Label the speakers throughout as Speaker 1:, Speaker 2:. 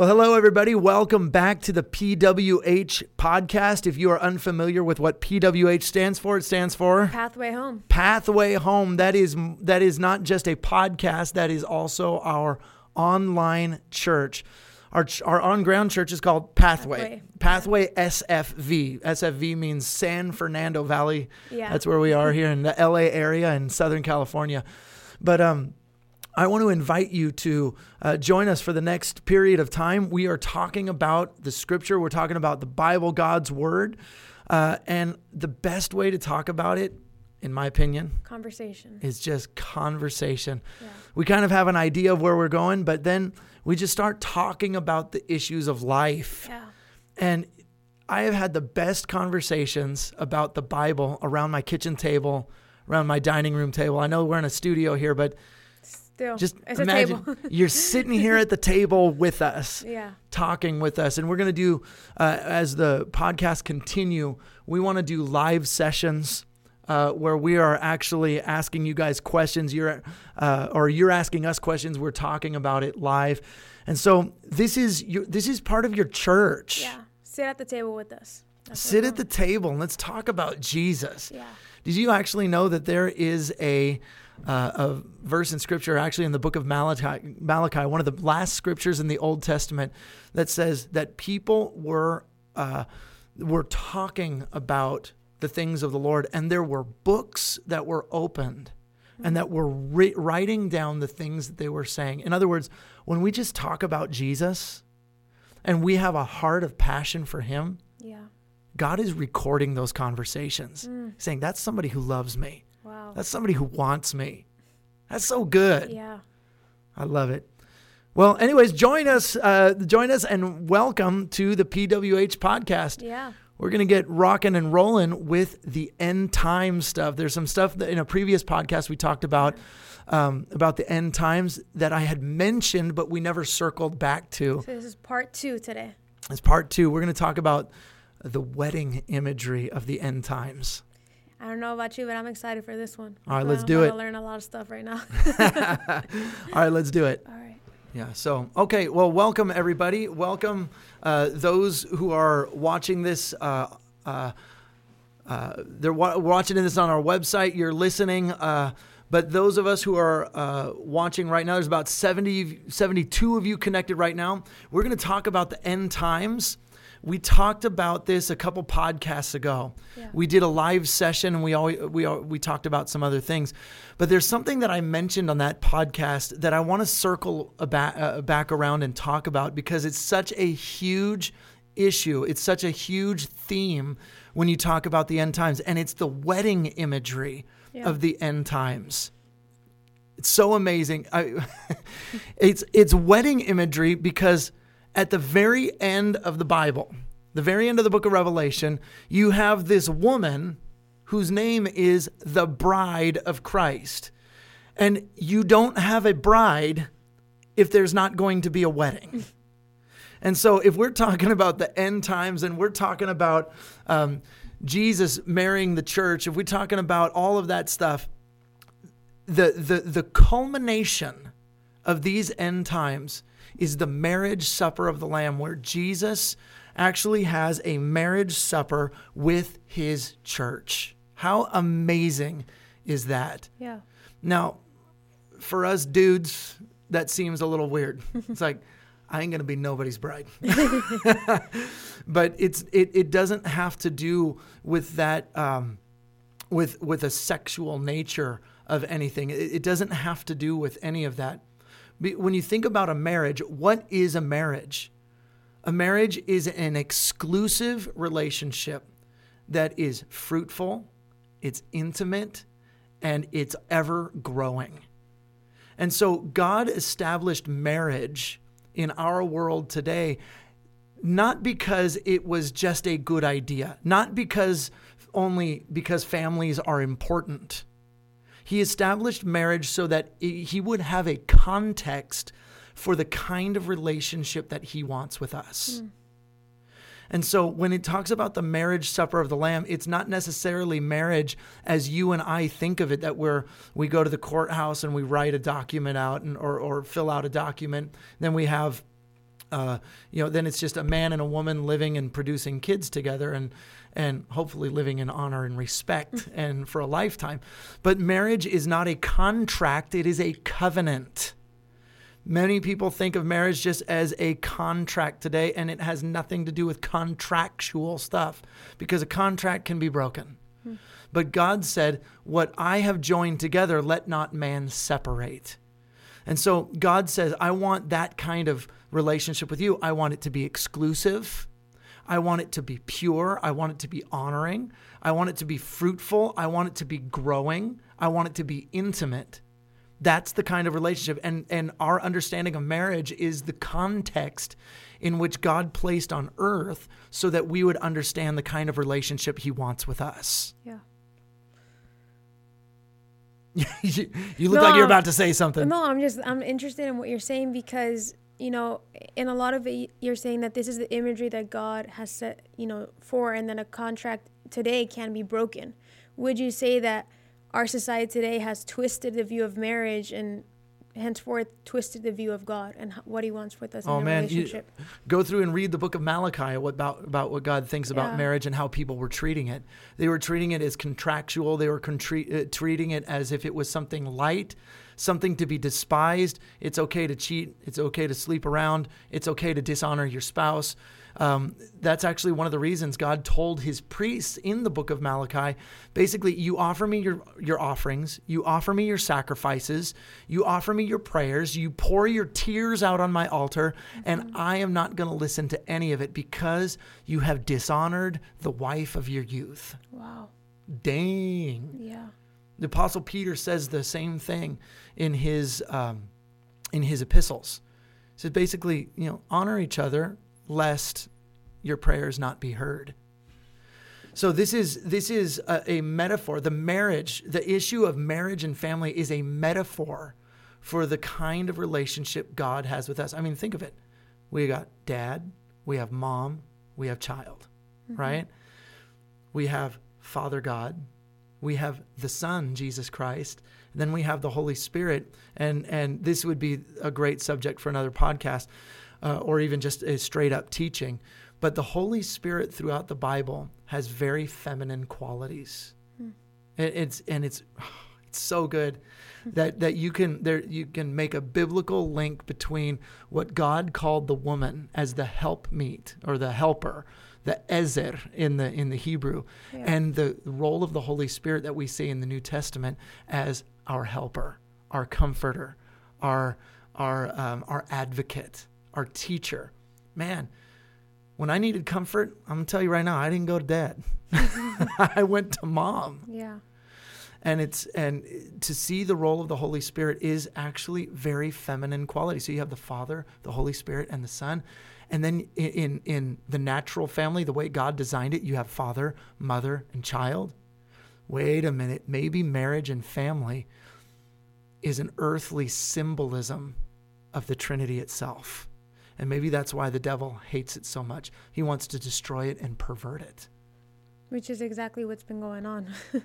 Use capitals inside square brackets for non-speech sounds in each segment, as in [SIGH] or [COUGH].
Speaker 1: Well, hello, everybody. Welcome back to the PWH podcast. If you are unfamiliar with what PWH stands for, it stands for
Speaker 2: Pathway Home.
Speaker 1: Pathway Home. That is that is not just a podcast. That is also our online church. Our, our on ground church is called Pathway. Pathway. Pathway SFV. SFV means San Fernando Valley.
Speaker 2: Yeah.
Speaker 1: That's where we are here in the LA area in Southern California. But um, I want to invite you to uh, join us for the next period of time. We are talking about the scripture, we're talking about the Bible, God's word. Uh, and the best way to talk about it, in my opinion,
Speaker 2: conversation
Speaker 1: is just conversation.
Speaker 2: Yeah.
Speaker 1: We kind of have an idea of where we're going, but then we just start talking about the issues of life.
Speaker 2: Yeah.
Speaker 1: And I have had the best conversations about the Bible around my kitchen table, around my dining room table. I know we're in a studio here, but
Speaker 2: Still,
Speaker 1: just imagine [LAUGHS] you're sitting here at the table with us,
Speaker 2: yeah.
Speaker 1: talking with us, and we're going to do uh, as the podcast continue. We want to do live sessions. Uh, where we are actually asking you guys questions, you're uh, or you're asking us questions. We're talking about it live, and so this is your, this is part of your church.
Speaker 2: Yeah. Sit at the table with us. That's
Speaker 1: Sit at the table and let's talk about Jesus.
Speaker 2: Yeah.
Speaker 1: Did you actually know that there is a uh, a verse in scripture, actually in the book of Malachi, Malachi, one of the last scriptures in the Old Testament, that says that people were uh, were talking about the things of the Lord, and there were books that were opened and that were ri- writing down the things that they were saying. In other words, when we just talk about Jesus and we have a heart of passion for Him,
Speaker 2: Yeah.
Speaker 1: God is recording those conversations,
Speaker 2: Mm.
Speaker 1: saying, That's somebody who loves me.
Speaker 2: Wow.
Speaker 1: That's somebody who wants me. That's so good.
Speaker 2: yeah.
Speaker 1: I love it. Well, anyways, join us, uh, join us, and welcome to the PWH podcast.
Speaker 2: Yeah.
Speaker 1: We're gonna get rocking and rolling with the end time stuff. There's some stuff that in a previous podcast we talked about um, about the end times that I had mentioned, but we never circled back to.
Speaker 2: So this is part two today.
Speaker 1: As part two, we're gonna talk about the wedding imagery of the end times.
Speaker 2: I don't know about you, but I'm excited for this one.
Speaker 1: All right, let's do it.
Speaker 2: I'm
Speaker 1: do
Speaker 2: about
Speaker 1: it.
Speaker 2: to learn a lot of stuff right now. [LAUGHS]
Speaker 1: All right, let's do it.
Speaker 2: All right.
Speaker 1: Yeah. So, okay. Well, welcome everybody. Welcome uh, those who are watching this. Uh, uh, uh, they're wa- watching this on our website. You're listening. Uh, but those of us who are uh, watching right now, there's about 70, 72 of you connected right now. We're going to talk about the end times. We talked about this a couple podcasts ago.
Speaker 2: Yeah.
Speaker 1: We did a live session and we all, we all, we talked about some other things. But there's something that I mentioned on that podcast that I want to circle back, uh, back around and talk about because it's such a huge issue. It's such a huge theme when you talk about the end times, and it's the wedding imagery
Speaker 2: Yeah.
Speaker 1: of the end times. It's so amazing. I, [LAUGHS] it's it's wedding imagery because at the very end of the Bible, the very end of the book of Revelation, you have this woman whose name is the bride of Christ. And you don't have a bride if there's not going to be a wedding. [LAUGHS] And so, if we're talking about the end times and we're talking about um, Jesus marrying the church, if we're talking about all of that stuff, the, the, the culmination of these end times is the marriage supper of the Lamb, where Jesus actually has a marriage supper with his church. How amazing is that?
Speaker 2: Yeah.
Speaker 1: Now, for us dudes, that seems a little weird. [LAUGHS] It's like, I ain't gonna be nobody's bride. [LAUGHS] but it's it, it doesn't have to do with that um, with with a sexual nature of anything. It, it doesn't have to do with any of that. When you think about a marriage, what is a marriage? A marriage is an exclusive relationship that is fruitful, it's intimate, and it's ever growing. And so God established marriage in our world today not because it was just a good idea, not because only because families are important. He established marriage so that he would have a context for the kind of relationship that he wants with us. And so when it talks about the marriage supper of the lamb, it's not necessarily marriage as you and I think of it that we're we go to the courthouse and we write a document out and or, or fill out a document. Then we have uh, you know, then it's just a man and a woman living and producing kids together, and and hopefully living in honor and respect mm. and for a lifetime. But marriage is not a contract; it is a covenant. Many people think of marriage just as a contract today, and it has nothing to do with contractual stuff because a contract can be broken. Hmm. But God said, What I have joined together, let not man separate. And so God says, I want that kind of relationship with you. I want it to be exclusive. I want it to be pure. I want it to be honoring. I want it to be fruitful. I want it to be growing. I want it to be intimate. That's the kind of relationship. And, and our understanding of marriage is the context in which God placed on earth so that we would understand the kind of relationship he wants with us.
Speaker 2: Yeah.
Speaker 1: you, [LAUGHS] you look like you're about to say something.
Speaker 2: No, I'm just I'm interested in what you're saying because you know in a lot of it you're saying that this is the imagery that God has set you know for, and then a contract today can be broken. Would you say that our society today has twisted the view of marriage and henceforth twisted the view of God and what He wants with us
Speaker 1: Oh,
Speaker 2: in a
Speaker 1: man, you-
Speaker 2: relationship?
Speaker 1: go through and read the book of Malachi what about about what God thinks about
Speaker 2: Yeah.
Speaker 1: marriage and how people were treating it. They were treating it as contractual. They were uh, treating it as if it was something light, something to be despised. It's okay to cheat. It's okay to sleep around. It's okay to dishonor your spouse. Um, that's actually one of the reasons God told his priests in the book of Malachi basically, you offer me your, your offerings, you offer me your sacrifices, you offer me your prayers, you pour your tears out on my altar, and I am not going to listen to any of it because you have dishonored the wife of your youth.
Speaker 2: Wow.
Speaker 1: Dang.
Speaker 2: Yeah.
Speaker 1: The apostle Peter says the same thing in his um, in his epistles. He says basically, you know, honor each other lest your prayers not be heard. So this is this is a, a metaphor. The marriage, the issue of marriage and family is a metaphor for the kind of relationship God has with us. I mean, think of it. We got dad, we have mom, we have child, mm-hmm. right? We have Father God, we have the Son, Jesus Christ, then we have the Holy Spirit, and and this would be a great subject for another podcast, uh, or even just a straight up teaching. But the Holy Spirit throughout the Bible has very feminine qualities. It, it's and it's [SIGHS] it's so good that that you can there you can make a biblical link between what God called the woman as the helpmeet or the helper, the ezer in the in the Hebrew,
Speaker 2: Yeah.
Speaker 1: and the role of the Holy Spirit that we see in the New Testament as our helper, our comforter, our our um, our advocate, our teacher. Man, when I needed comfort, I'm gonna tell you right now, I didn't go to dad. [LAUGHS] I went to mom
Speaker 2: Yeah.
Speaker 1: and it's and to see the role of the holy spirit is actually very feminine quality so you have the father the holy spirit and the son and then in in the natural family the way god designed it you have father mother and child wait a minute maybe marriage and family is an earthly symbolism of the trinity itself and maybe that's why the devil hates it so much he wants to destroy it and pervert it
Speaker 2: Which is exactly what's been going on. [LAUGHS]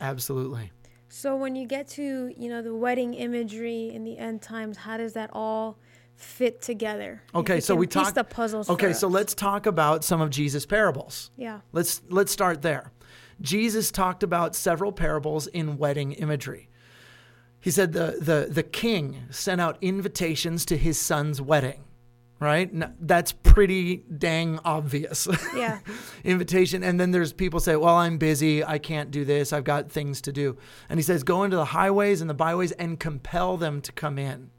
Speaker 1: absolutely
Speaker 2: So when you get to, you know, the wedding imagery in the end times, how does that all fit together?
Speaker 1: Okay, so we talked-
Speaker 2: the puzzles.
Speaker 1: okay so let's talk about some of jesus parables
Speaker 2: Yeah.
Speaker 1: Let's let's start there. Jesus talked about several parables in wedding imagery. He said the the the king sent out invitations to his son's wedding. Right? N- That's pretty dang obvious. [LAUGHS]
Speaker 2: Yeah.
Speaker 1: Invitation and then there's people say, "Well, I'm busy. I can't do this. I've got things to do." And he says, "Go into the highways and the byways and compel them to come in."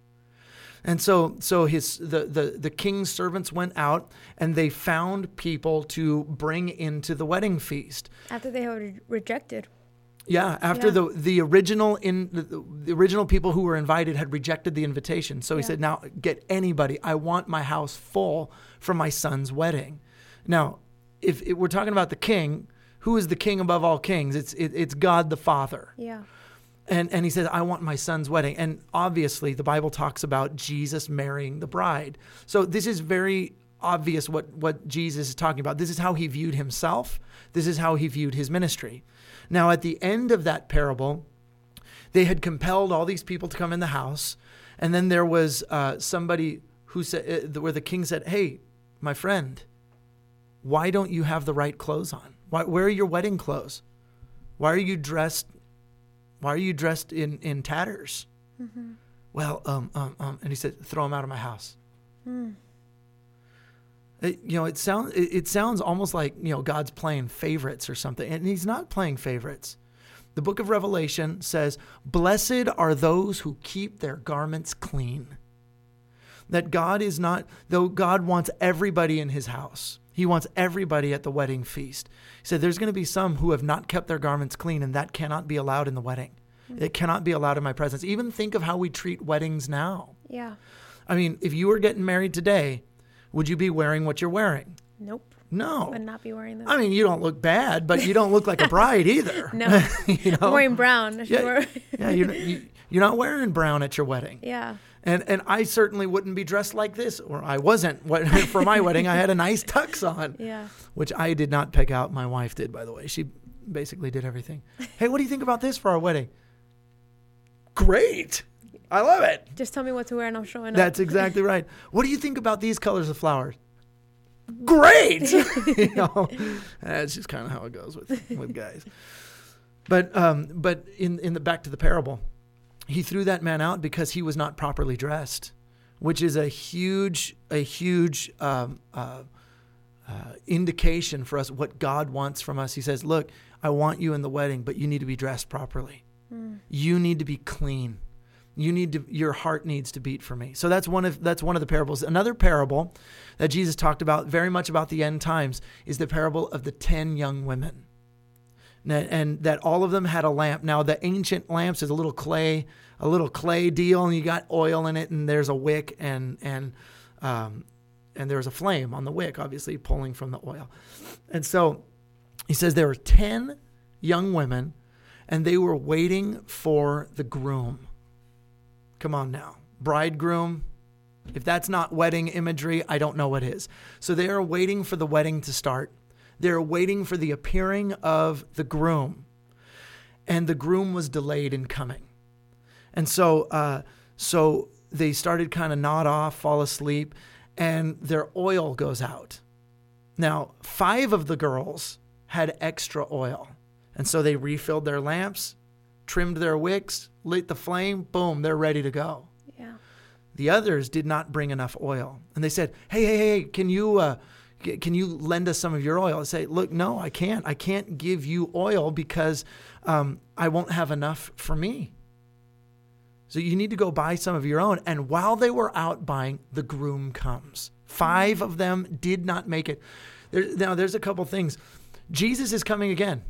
Speaker 1: And so, so his the, the the king's servants went out and they found people to bring into the wedding feast.
Speaker 2: After they were rejected.
Speaker 1: Yeah, after
Speaker 2: Yeah.
Speaker 1: the the original in the, the original people who were invited had rejected the invitation. So he
Speaker 2: Yeah.
Speaker 1: said, "Now get anybody. I want my house full for my son's wedding." Now, if, if we're talking about the king, who is the king above all kings? It's it, it's God the Father.
Speaker 2: Yeah.
Speaker 1: And, and he says, I want my son's wedding. And obviously, the Bible talks about Jesus marrying the bride. So this is very obvious what, what Jesus is talking about. This is how he viewed himself, this is how he viewed his ministry. Now, at the end of that parable, they had compelled all these people to come in the house. And then there was uh, somebody who said, uh, where the king said, Hey, my friend, why don't you have the right clothes on? Why, where are your wedding clothes? Why are you dressed? Why are you dressed in, in tatters? Mm-hmm. Well, um, um, um, and he said, throw him out of my house. Mm. It, you know, it sounds it, it sounds almost like you know God's playing favorites or something, and He's not playing favorites. The book of Revelation says, "Blessed are those who keep their garments clean." That God is not, though God wants everybody in His house. He wants everybody at the wedding feast. He said, There's going to be some who have not kept their garments clean, and that cannot be allowed in the wedding. Mm-hmm. It cannot be allowed in my presence. Even think of how we treat weddings now.
Speaker 2: Yeah.
Speaker 1: I mean, if you were getting married today, would you be wearing what you're wearing?
Speaker 2: Nope.
Speaker 1: No.
Speaker 2: Would not be wearing them.
Speaker 1: I mean, you don't look bad, but you don't look like a bride either. [LAUGHS]
Speaker 2: no. [LAUGHS] you know? I'm wearing brown.
Speaker 1: Yeah, yeah you're, you, you're not wearing brown at your wedding.
Speaker 2: Yeah.
Speaker 1: And and I certainly wouldn't be dressed like this, or I wasn't. [LAUGHS] For my wedding, I had a nice tux on.
Speaker 2: Yeah.
Speaker 1: Which I did not pick out. My wife did, by the way. She basically did everything. hey, what do you think about this for our wedding? Great. I love it.
Speaker 2: Just tell me what to wear and I'm showing up.
Speaker 1: That's exactly right. [LAUGHS] What do you think about these colors of flowers? Great. [LAUGHS] [LAUGHS] you know, that's just kind of how it goes with with guys. But um, but in in the back to the parable, he threw that man out because he was not properly dressed, which is a huge, a huge um, uh, uh, indication for us what God wants from us. He says, "Look, I want you in the wedding, but you need to be dressed properly. Mm. You need to be clean. You need to. Your heart needs to beat for me." So that's one of that's one of the parables. Another parable that Jesus talked about, very much about the end times, is the parable of the ten young women and that all of them had a lamp. Now the ancient lamps is a little clay, a little clay deal, and you got oil in it, and there's a wick and and um, and there's a flame on the wick, obviously pulling from the oil. And so he says there were ten young women, and they were waiting for the groom. Come on now, bridegroom. If that's not wedding imagery, I don't know what is. So they are waiting for the wedding to start. They're waiting for the appearing of the groom. And the groom was delayed in coming. And so, uh, so they started kind of nod off, fall asleep, and their oil goes out. Now, five of the girls had extra oil. And so they refilled their lamps, trimmed their wicks, lit the flame, boom, they're ready to go.
Speaker 2: Yeah.
Speaker 1: The others did not bring enough oil. And they said, hey, hey, hey, can you, uh, can you lend us some of your oil? I say, look, no, I can't. I can't give you oil because um, I won't have enough for me. So you need to go buy some of your own. And while they were out buying, the groom comes. Five of them did not make it. There, now, there's a couple things. Jesus is coming again.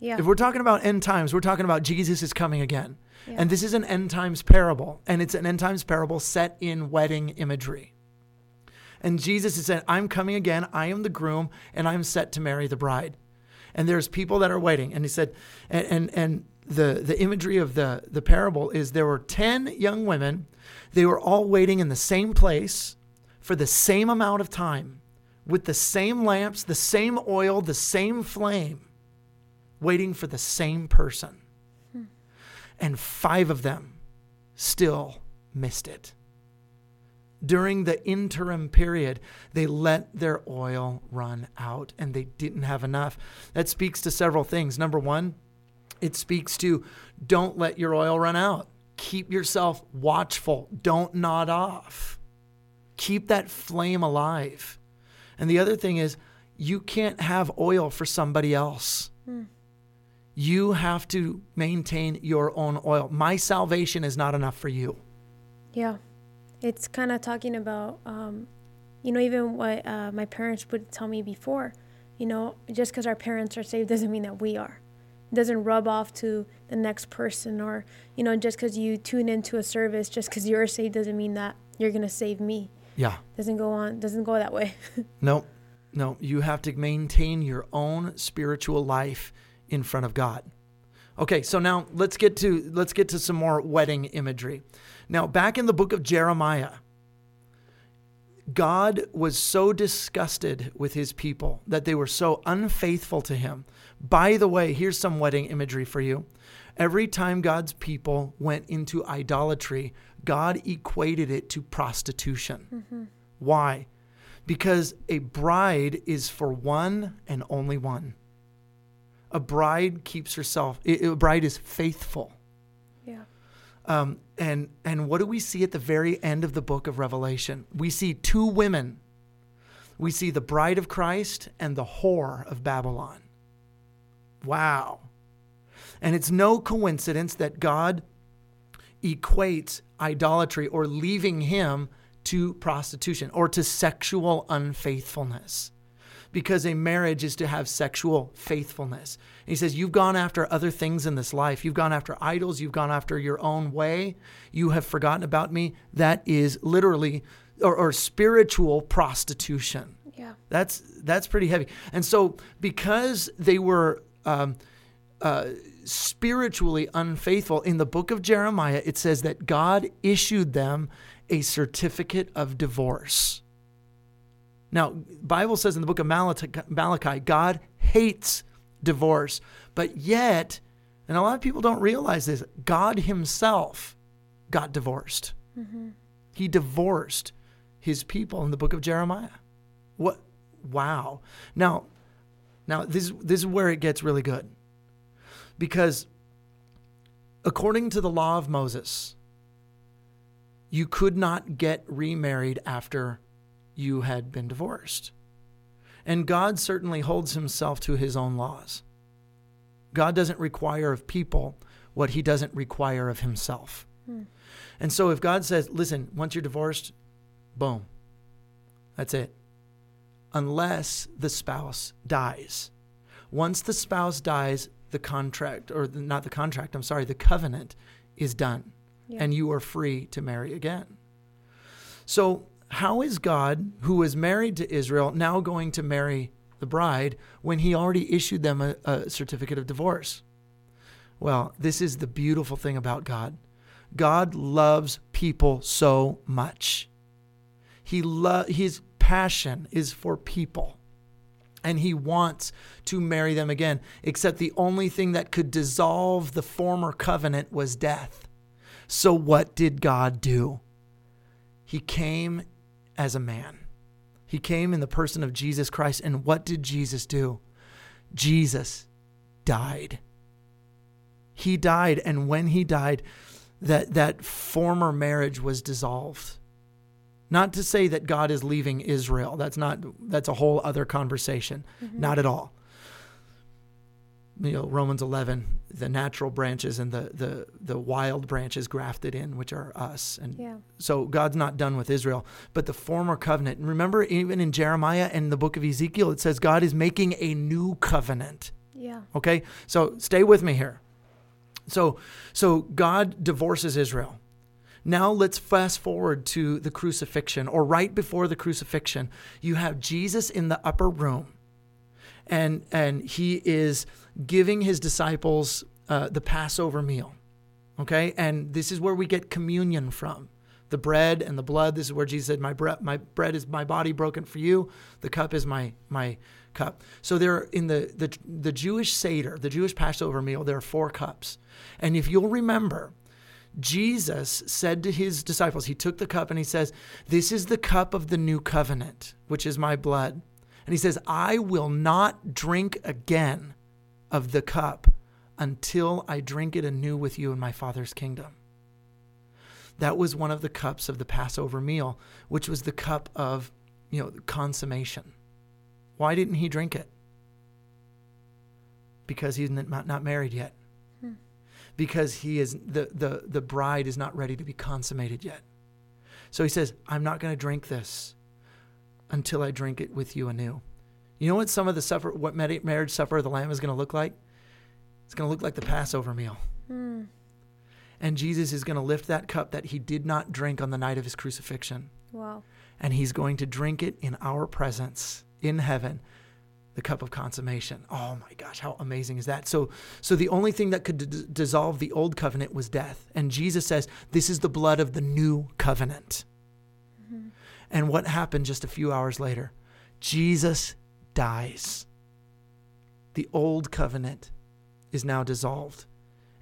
Speaker 2: Yeah.
Speaker 1: If we're talking about end times, we're talking about Jesus is coming again. Yeah. And this is an end times parable. And it's an end times parable set in wedding imagery. And Jesus is saying, I'm coming again. I am the groom, and I'm set to marry the bride. And there's people that are waiting. And he said, and and, and the, the imagery of the, the parable is there were 10 young women. They were all waiting in the same place for the same amount of time with the same lamps, the same oil, the same flame, waiting for the same person. Hmm. And five of them still missed it during the interim period, they let their oil run out and they didn't have enough. That speaks to several things. Number one, it speaks to don't let your oil run out. Keep yourself watchful. Don't nod off. Keep that flame alive. And the other thing is, you can't have oil for somebody else. Hmm. You have to maintain your own oil. My salvation is not enough for you.
Speaker 2: Yeah it's kind of talking about, um, you know, even what uh, my parents would tell me before. You know, just because our parents are saved doesn't mean that we are. It doesn't rub off to the next person, or you know, just because you tune into a service, just because you're saved doesn't mean that you're gonna save me.
Speaker 1: Yeah.
Speaker 2: Doesn't go on. Doesn't go that way. [LAUGHS]
Speaker 1: no, no. You have to maintain your own spiritual life in front of God. Okay, so now let's get to let's get to some more wedding imagery. Now, back in the book of Jeremiah, God was so disgusted with his people that they were so unfaithful to him. By the way, here's some wedding imagery for you. Every time God's people went into idolatry, God equated it to prostitution. Mm-hmm. Why? Because a bride is for one and only one. A bride keeps herself, a bride is faithful.
Speaker 2: Yeah.
Speaker 1: Um, and and what do we see at the very end of the book of Revelation? We see two women. We see the bride of Christ and the whore of Babylon. Wow. And it's no coincidence that God equates idolatry or leaving him to prostitution or to sexual unfaithfulness. Because a marriage is to have sexual faithfulness. he says, You've gone after other things in this life. You've gone after idols. You've gone after your own way. You have forgotten about me. That is literally or, or spiritual prostitution.
Speaker 2: Yeah.
Speaker 1: That's that's pretty heavy. And so because they were um, uh, spiritually unfaithful, in the book of Jeremiah, it says that God issued them a certificate of divorce. Now, Bible says in the book of Malachi, God hates divorce, but yet, and a lot of people don't realize this, God Himself got divorced. Mm-hmm. He divorced His people in the book of Jeremiah. What? Wow. Now, now this this is where it gets really good, because according to the law of Moses, you could not get remarried after you had been divorced. And God certainly holds himself to his own laws. God doesn't require of people what he doesn't require of himself. Hmm. And so if God says, listen, once you're divorced, boom, that's it. Unless the spouse dies. Once the spouse dies, the contract, or the, not the contract, I'm sorry, the covenant is done. Yeah. And you are free to marry again. So how is God, who was married to Israel, now going to marry the bride when he already issued them a, a certificate of divorce? Well, this is the beautiful thing about God. God loves people so much. He lo- his passion is for people and he wants to marry them again. Except the only thing that could dissolve the former covenant was death. So, what did God do? He came as a man. He came in the person of Jesus Christ. And what did Jesus do? Jesus died. He died. And when he died, that, that former marriage was dissolved. Not to say that God is leaving Israel. That's not that's a whole other conversation. Mm-hmm. Not at all you know Romans 11 the natural branches and the the the wild branches grafted in which are us. And yeah. so God's not done with Israel but the former covenant and remember even in Jeremiah and the book of Ezekiel it says God is making a new covenant.
Speaker 2: Yeah.
Speaker 1: Okay? So stay with me here. So so God divorces Israel. Now let's fast forward to the crucifixion or right before the crucifixion you have Jesus in the upper room and and he is giving his disciples uh, the Passover meal. Okay, and this is where we get communion from. The bread and the blood. This is where Jesus said, "My bread, my bread is my body broken for you. The cup is my my cup." So there, in the the the Jewish seder, the Jewish Passover meal, there are four cups, and if you'll remember, Jesus said to his disciples, he took the cup and he says, "This is the cup of the new covenant, which is my blood." And he says, I will not drink again of the cup until I drink it anew with you in my Father's kingdom. That was one of the cups of the Passover meal, which was the cup of, you know, consummation. Why didn't he drink it? Because he's not married yet. Hmm. Because he is the, the, the bride is not ready to be consummated yet. So he says, I'm not going to drink this until I drink it with you anew. You know what some of the suffer, what marriage supper of the Lamb is going to look like? It's going to look like the Passover meal. Mm. And Jesus is going to lift that cup that he did not drink on the night of his crucifixion.
Speaker 2: Wow.
Speaker 1: And he's going to drink it in our presence in heaven, the cup of consummation. Oh my gosh, how amazing is that? So so the only thing that could d- dissolve the old covenant was death. And Jesus says, "This is the blood of the new covenant." And what happened just a few hours later? Jesus dies. The old covenant is now dissolved,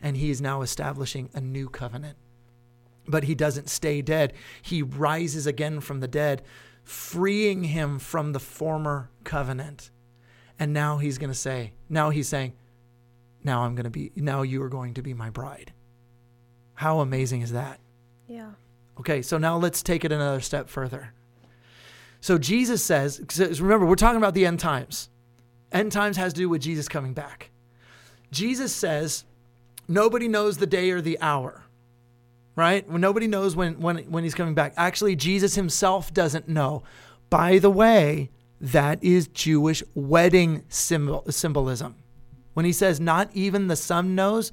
Speaker 1: and he is now establishing a new covenant. But he doesn't stay dead. He rises again from the dead, freeing him from the former covenant. And now he's going to say, now he's saying, now I'm going to be, now you are going to be my bride. How amazing is that?
Speaker 2: Yeah.
Speaker 1: Okay, so now let's take it another step further. So Jesus says, remember, we're talking about the end times. End times has to do with Jesus coming back. Jesus says, nobody knows the day or the hour, right? Nobody knows when, when, when he's coming back. Actually, Jesus himself doesn't know. By the way, that is Jewish wedding symbol, symbolism. When he says, not even the Son knows,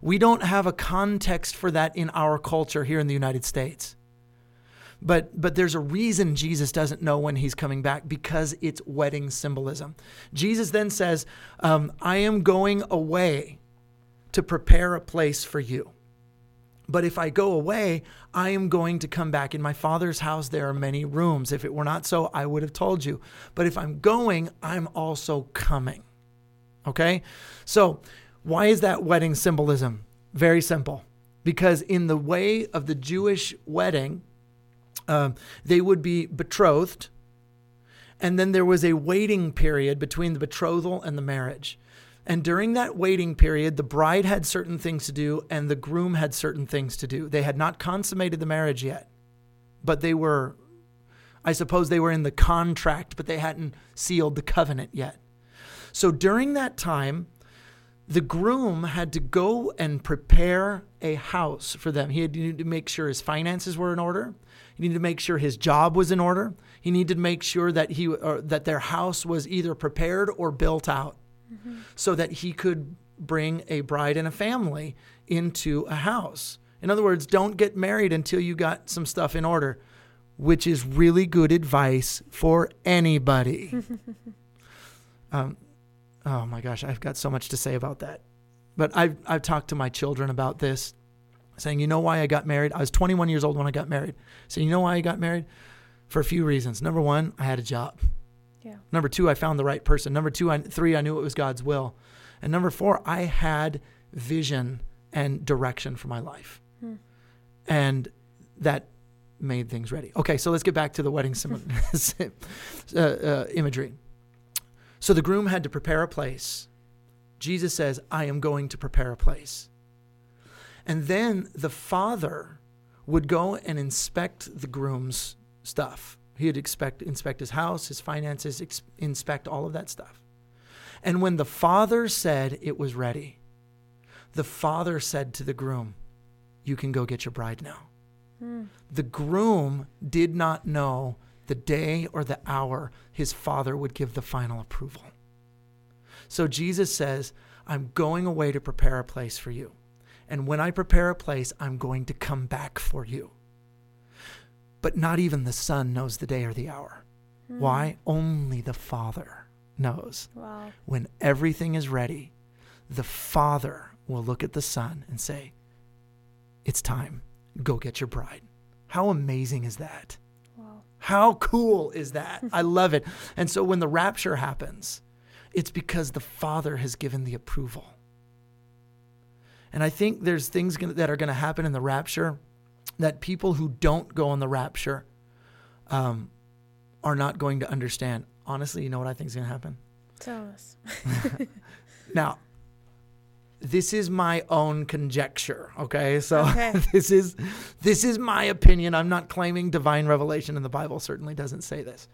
Speaker 1: we don't have a context for that in our culture here in the United States. But but there's a reason Jesus doesn't know when he's coming back because it's wedding symbolism. Jesus then says, um, "I am going away to prepare a place for you." But if I go away, I am going to come back. In my Father's house, there are many rooms. If it were not so, I would have told you. But if I'm going, I'm also coming. Okay? So, why is that wedding symbolism? Very simple. Because in the way of the Jewish wedding, um, they would be betrothed, and then there was a waiting period between the betrothal and the marriage. And during that waiting period, the bride had certain things to do and the groom had certain things to do. They had not consummated the marriage yet, but they were, I suppose, they were in the contract, but they hadn't sealed the covenant yet. So during that time, the groom had to go and prepare a house for them. He had to make sure his finances were in order. He needed to make sure his job was in order. He needed to make sure that he or that their house was either prepared or built out, mm-hmm. so that he could bring a bride and a family into a house. In other words, don't get married until you got some stuff in order, which is really good advice for anybody. [LAUGHS] um, oh my gosh, I've got so much to say about that. But I've, I've talked to my children about this, saying, you know why I got married? I was 21 years old when I got married. So, you know why I got married? For a few reasons. Number one, I had a job.
Speaker 2: Yeah.
Speaker 1: Number two, I found the right person. Number two, I, three, I knew it was God's will. And number four, I had vision and direction for my life. Hmm. And that made things ready. Okay, so let's get back to the wedding [LAUGHS] sim- [LAUGHS] uh, uh, imagery. So the groom had to prepare a place. Jesus says, I am going to prepare a place. And then the father would go and inspect the groom's stuff. He'd expect, inspect his house, his finances, ex- inspect all of that stuff. And when the father said it was ready, the father said to the groom, You can go get your bride now. Hmm. The groom did not know the day or the hour his father would give the final approval. So Jesus says, I'm going away to prepare a place for you. And when I prepare a place, I'm going to come back for you. But not even the Son knows the day or the hour. Mm. Why? Only the Father knows.
Speaker 2: Wow.
Speaker 1: When everything is ready, the Father will look at the Son and say, It's time. Go get your bride. How amazing is that? Wow. How cool is that? [LAUGHS] I love it. And so when the rapture happens, it's because the Father has given the approval. And I think there's things that are going to happen in the rapture that people who don't go on the rapture um, are not going to understand. Honestly, you know what I think is going to happen?
Speaker 2: Tell us. [LAUGHS]
Speaker 1: now, this is my own conjecture okay so okay. [LAUGHS] this is this is my opinion i'm not claiming divine revelation and the bible certainly doesn't say this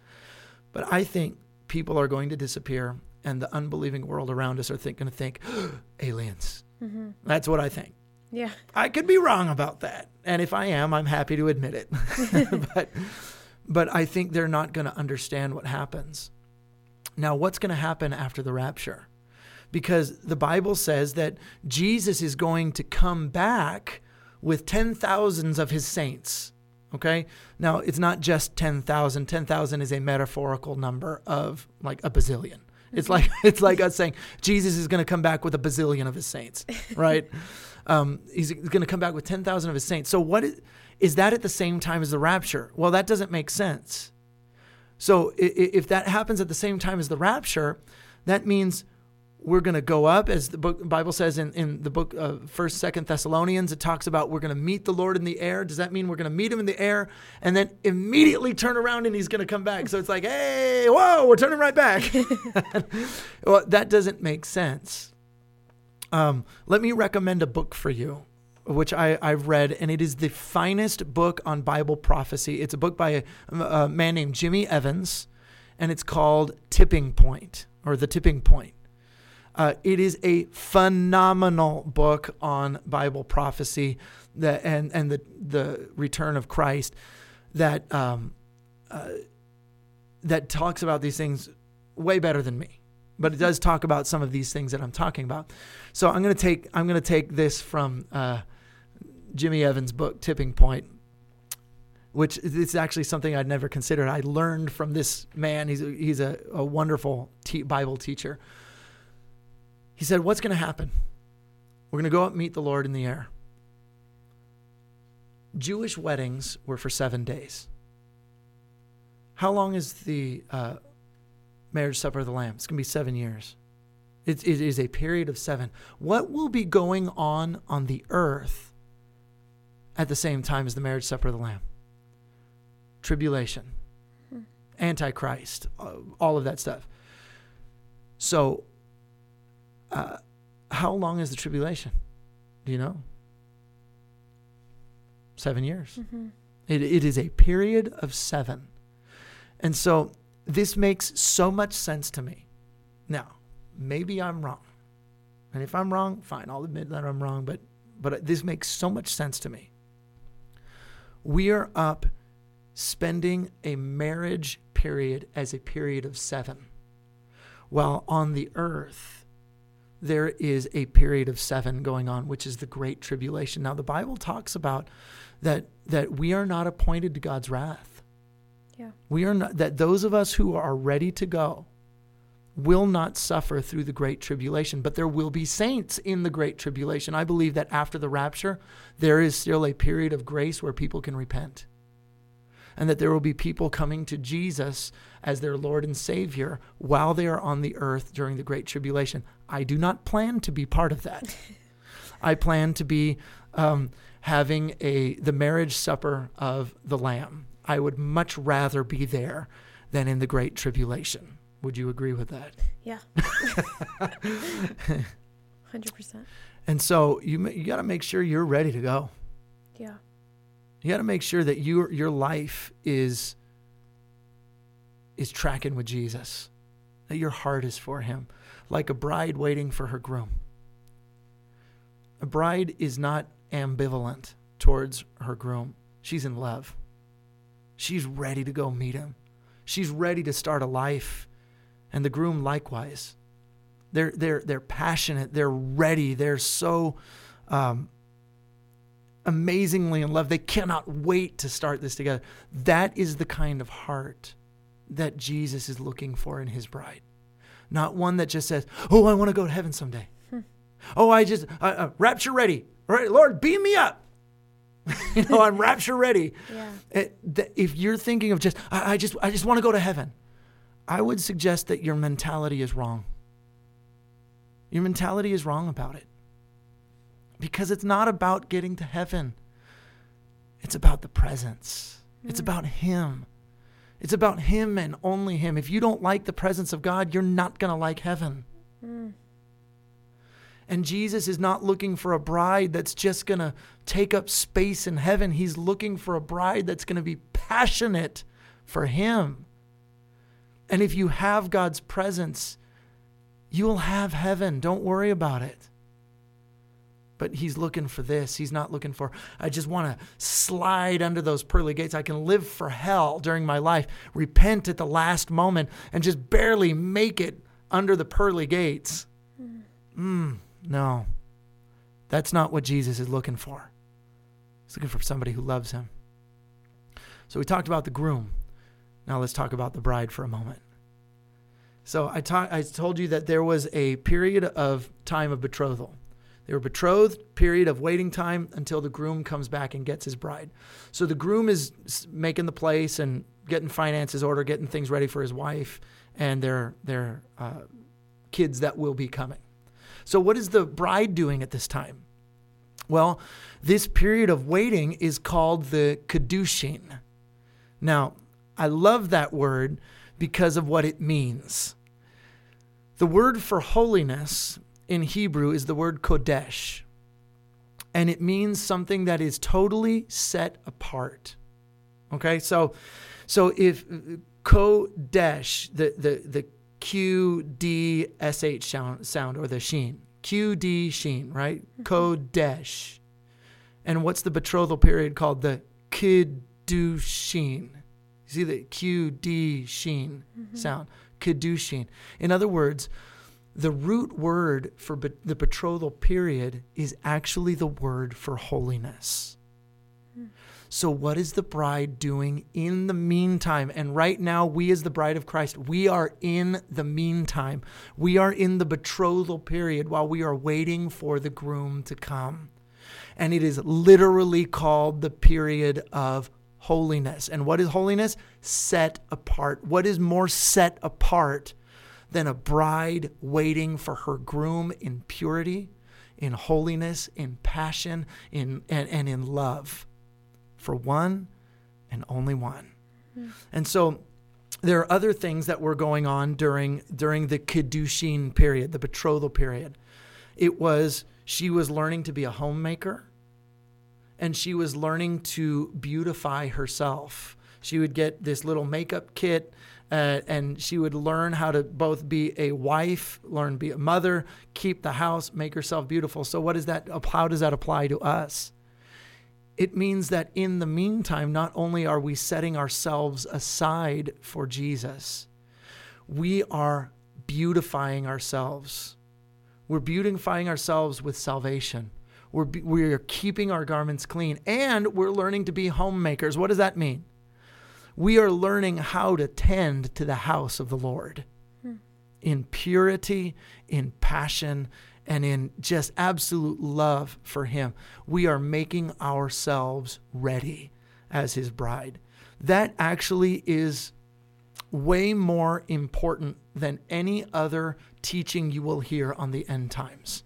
Speaker 1: but i think people are going to disappear and the unbelieving world around us are going to think [GASPS] aliens mm-hmm. that's what i think
Speaker 2: yeah
Speaker 1: i could be wrong about that and if i am i'm happy to admit it [LAUGHS] [LAUGHS] but but i think they're not going to understand what happens now what's going to happen after the rapture because the Bible says that Jesus is going to come back with ten thousands of his saints. Okay? Now, it's not just 10,000. 10,000 is a metaphorical number of like a bazillion. It's like [LAUGHS] it's like us saying Jesus is going to come back with a bazillion of his saints, right? [LAUGHS] um, he's going to come back with 10,000 of his saints. So what is, is that at the same time as the rapture? Well, that doesn't make sense. So if that happens at the same time as the rapture, that means we're going to go up as the book bible says in, in the book of first second thessalonians it talks about we're going to meet the lord in the air does that mean we're going to meet him in the air and then immediately turn around and he's going to come back so it's like hey whoa we're turning right back [LAUGHS] [LAUGHS] well that doesn't make sense um, let me recommend a book for you which I, I've read, and it is the finest book on Bible prophecy. It's a book by a, a man named Jimmy Evans, and it's called Tipping Point or The Tipping Point. Uh, it is a phenomenal book on Bible prophecy that, and, and the, the return of Christ that, um, uh, that talks about these things way better than me. But it does talk about some of these things that I'm talking about. So I'm going to take I'm going to take this from uh, Jimmy Evans' book Tipping Point, which is actually something I'd never considered. I learned from this man. He's a, he's a, a wonderful te- Bible teacher. He said, What's going to happen? We're going to go up and meet the Lord in the air. Jewish weddings were for seven days. How long is the uh, marriage supper of the Lamb? It's going to be seven years. It, it is a period of seven. What will be going on on the earth at the same time as the marriage supper of the Lamb? Tribulation, hmm. Antichrist, uh, all of that stuff. So, uh, how long is the tribulation? Do you know? Seven years. Mm-hmm. It, it is a period of seven. And so this makes so much sense to me. Now, maybe I'm wrong. And if I'm wrong, fine, I'll admit that I'm wrong, but but this makes so much sense to me. We are up spending a marriage period as a period of 7. While on the earth there is a period of 7 going on, which is the great tribulation. Now the Bible talks about that that we are not appointed to God's wrath.
Speaker 2: Yeah.
Speaker 1: We are not that those of us who are ready to go will not suffer through the great tribulation, but there will be saints in the great tribulation. I believe that after the rapture, there is still a period of grace where people can repent. And that there will be people coming to Jesus as their Lord and Savior while they are on the earth during the Great Tribulation. I do not plan to be part of that. I plan to be um, having a the marriage supper of the Lamb. I would much rather be there than in the Great Tribulation. Would you agree with that?
Speaker 2: Yeah. [LAUGHS] 100%.
Speaker 1: And so you you got to make sure you're ready to go.
Speaker 2: Yeah.
Speaker 1: You got to make sure that your your life is is tracking with Jesus. That your heart is for him, like a bride waiting for her groom. A bride is not ambivalent towards her groom. She's in love. She's ready to go meet him. She's ready to start a life and the groom likewise. They're, they're, they're passionate, they're ready, they're so um, amazingly in love. They cannot wait to start this together. That is the kind of heart that Jesus is looking for in his bride. Not one that just says, Oh, I want to go to heaven someday. Hmm. Oh, I just, uh, uh, rapture ready. All right, Lord, beam me up. [LAUGHS] you know, I'm rapture ready.
Speaker 2: Yeah.
Speaker 1: It, th- if you're thinking of just, I, I just, I just want to go to heaven. I would suggest that your mentality is wrong. Your mentality is wrong about it. Because it's not about getting to heaven, it's about the presence, mm. it's about Him. It's about Him and only Him. If you don't like the presence of God, you're not going to like heaven. Mm. And Jesus is not looking for a bride that's just going to take up space in heaven. He's looking for a bride that's going to be passionate for Him. And if you have God's presence, you will have heaven. Don't worry about it. But he's looking for this. He's not looking for, I just want to slide under those pearly gates. I can live for hell during my life, repent at the last moment, and just barely make it under the pearly gates. Mm, no. That's not what Jesus is looking for. He's looking for somebody who loves him. So we talked about the groom. Now let's talk about the bride for a moment. So I, ta- I told you that there was a period of time of betrothal. They were betrothed, period of waiting time until the groom comes back and gets his bride. So the groom is making the place and getting finances order, getting things ready for his wife, and they're they're uh, kids that will be coming. So, what is the bride doing at this time? Well, this period of waiting is called the Kedushin. Now, I love that word because of what it means. The word for holiness in Hebrew is the word Kodesh, and it means something that is totally set apart. Okay, so so if Kodesh, the the the Q D S H sound, sound or the sheen, Q D sheen, right? Mm-hmm. Kodesh, and what's the betrothal period called? The Kiddushin. You see the Q D sheen mm-hmm. sound, Kiddushin. In other words, the root word for be- the betrothal period is actually the word for holiness. Hmm. So, what is the bride doing in the meantime? And right now, we as the bride of Christ, we are in the meantime. We are in the betrothal period while we are waiting for the groom to come. And it is literally called the period of holiness. And what is holiness? Set apart. What is more set apart than a bride waiting for her groom in purity, in holiness, in passion, in, and, and in love? for one and only one. Mm-hmm. And so there are other things that were going on during during the kiddushin period, the betrothal period. It was she was learning to be a homemaker and she was learning to beautify herself. She would get this little makeup kit uh, and she would learn how to both be a wife, learn be a mother, keep the house, make herself beautiful. So what is that how does that apply to us? it means that in the meantime, not only are we setting ourselves aside for Jesus, we are beautifying ourselves. We're beautifying ourselves with salvation. We're, we're keeping our garments clean and we're learning to be homemakers. What does that mean? We are learning how to tend to the house of the Lord hmm. in purity, in passion, and in just absolute love for Him, we are making ourselves ready as His bride. That actually is way more important than any other teaching you will hear on the end times.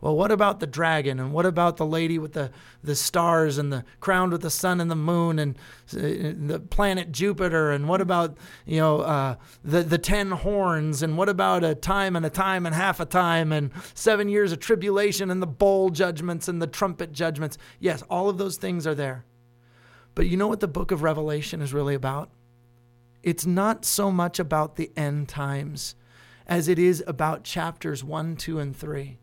Speaker 1: Well, what about the dragon? And what about the lady with the, the stars and the crowned with the sun and the moon and uh, the planet Jupiter? And what about, you know, uh, the, the ten horns? And what about a time and a time and half a time and seven years of tribulation and the bowl judgments and the trumpet judgments? Yes, all of those things are there. But you know what the book of Revelation is really about? It's not so much about the end times as it is about chapters 1, 2, and 3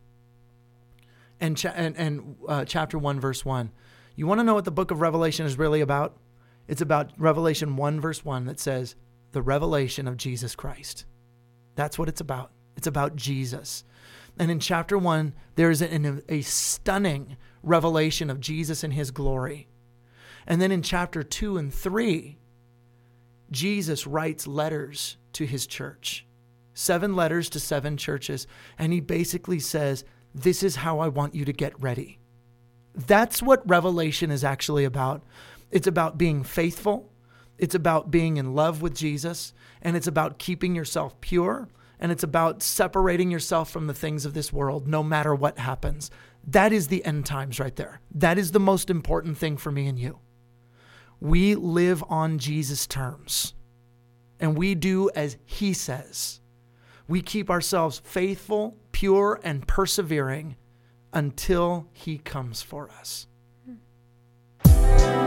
Speaker 1: and, cha- and, and uh, chapter 1, verse 1. You want to know what the book of Revelation is really about? It's about Revelation 1, verse 1 that says, the revelation of Jesus Christ. That's what it's about. It's about Jesus. And in chapter 1, there's an, a stunning revelation of Jesus and his glory. And then in chapter 2 and 3, Jesus writes letters to his church. Seven letters to seven churches. And he basically says, this is how I want you to get ready. That's what Revelation is actually about. It's about being faithful, it's about being in love with Jesus, and it's about keeping yourself pure, and it's about separating yourself from the things of this world no matter what happens. That is the end times right there. That is the most important thing for me and you. We live on Jesus' terms, and we do as He says. We keep ourselves faithful pure and persevering until he comes for us. Hmm.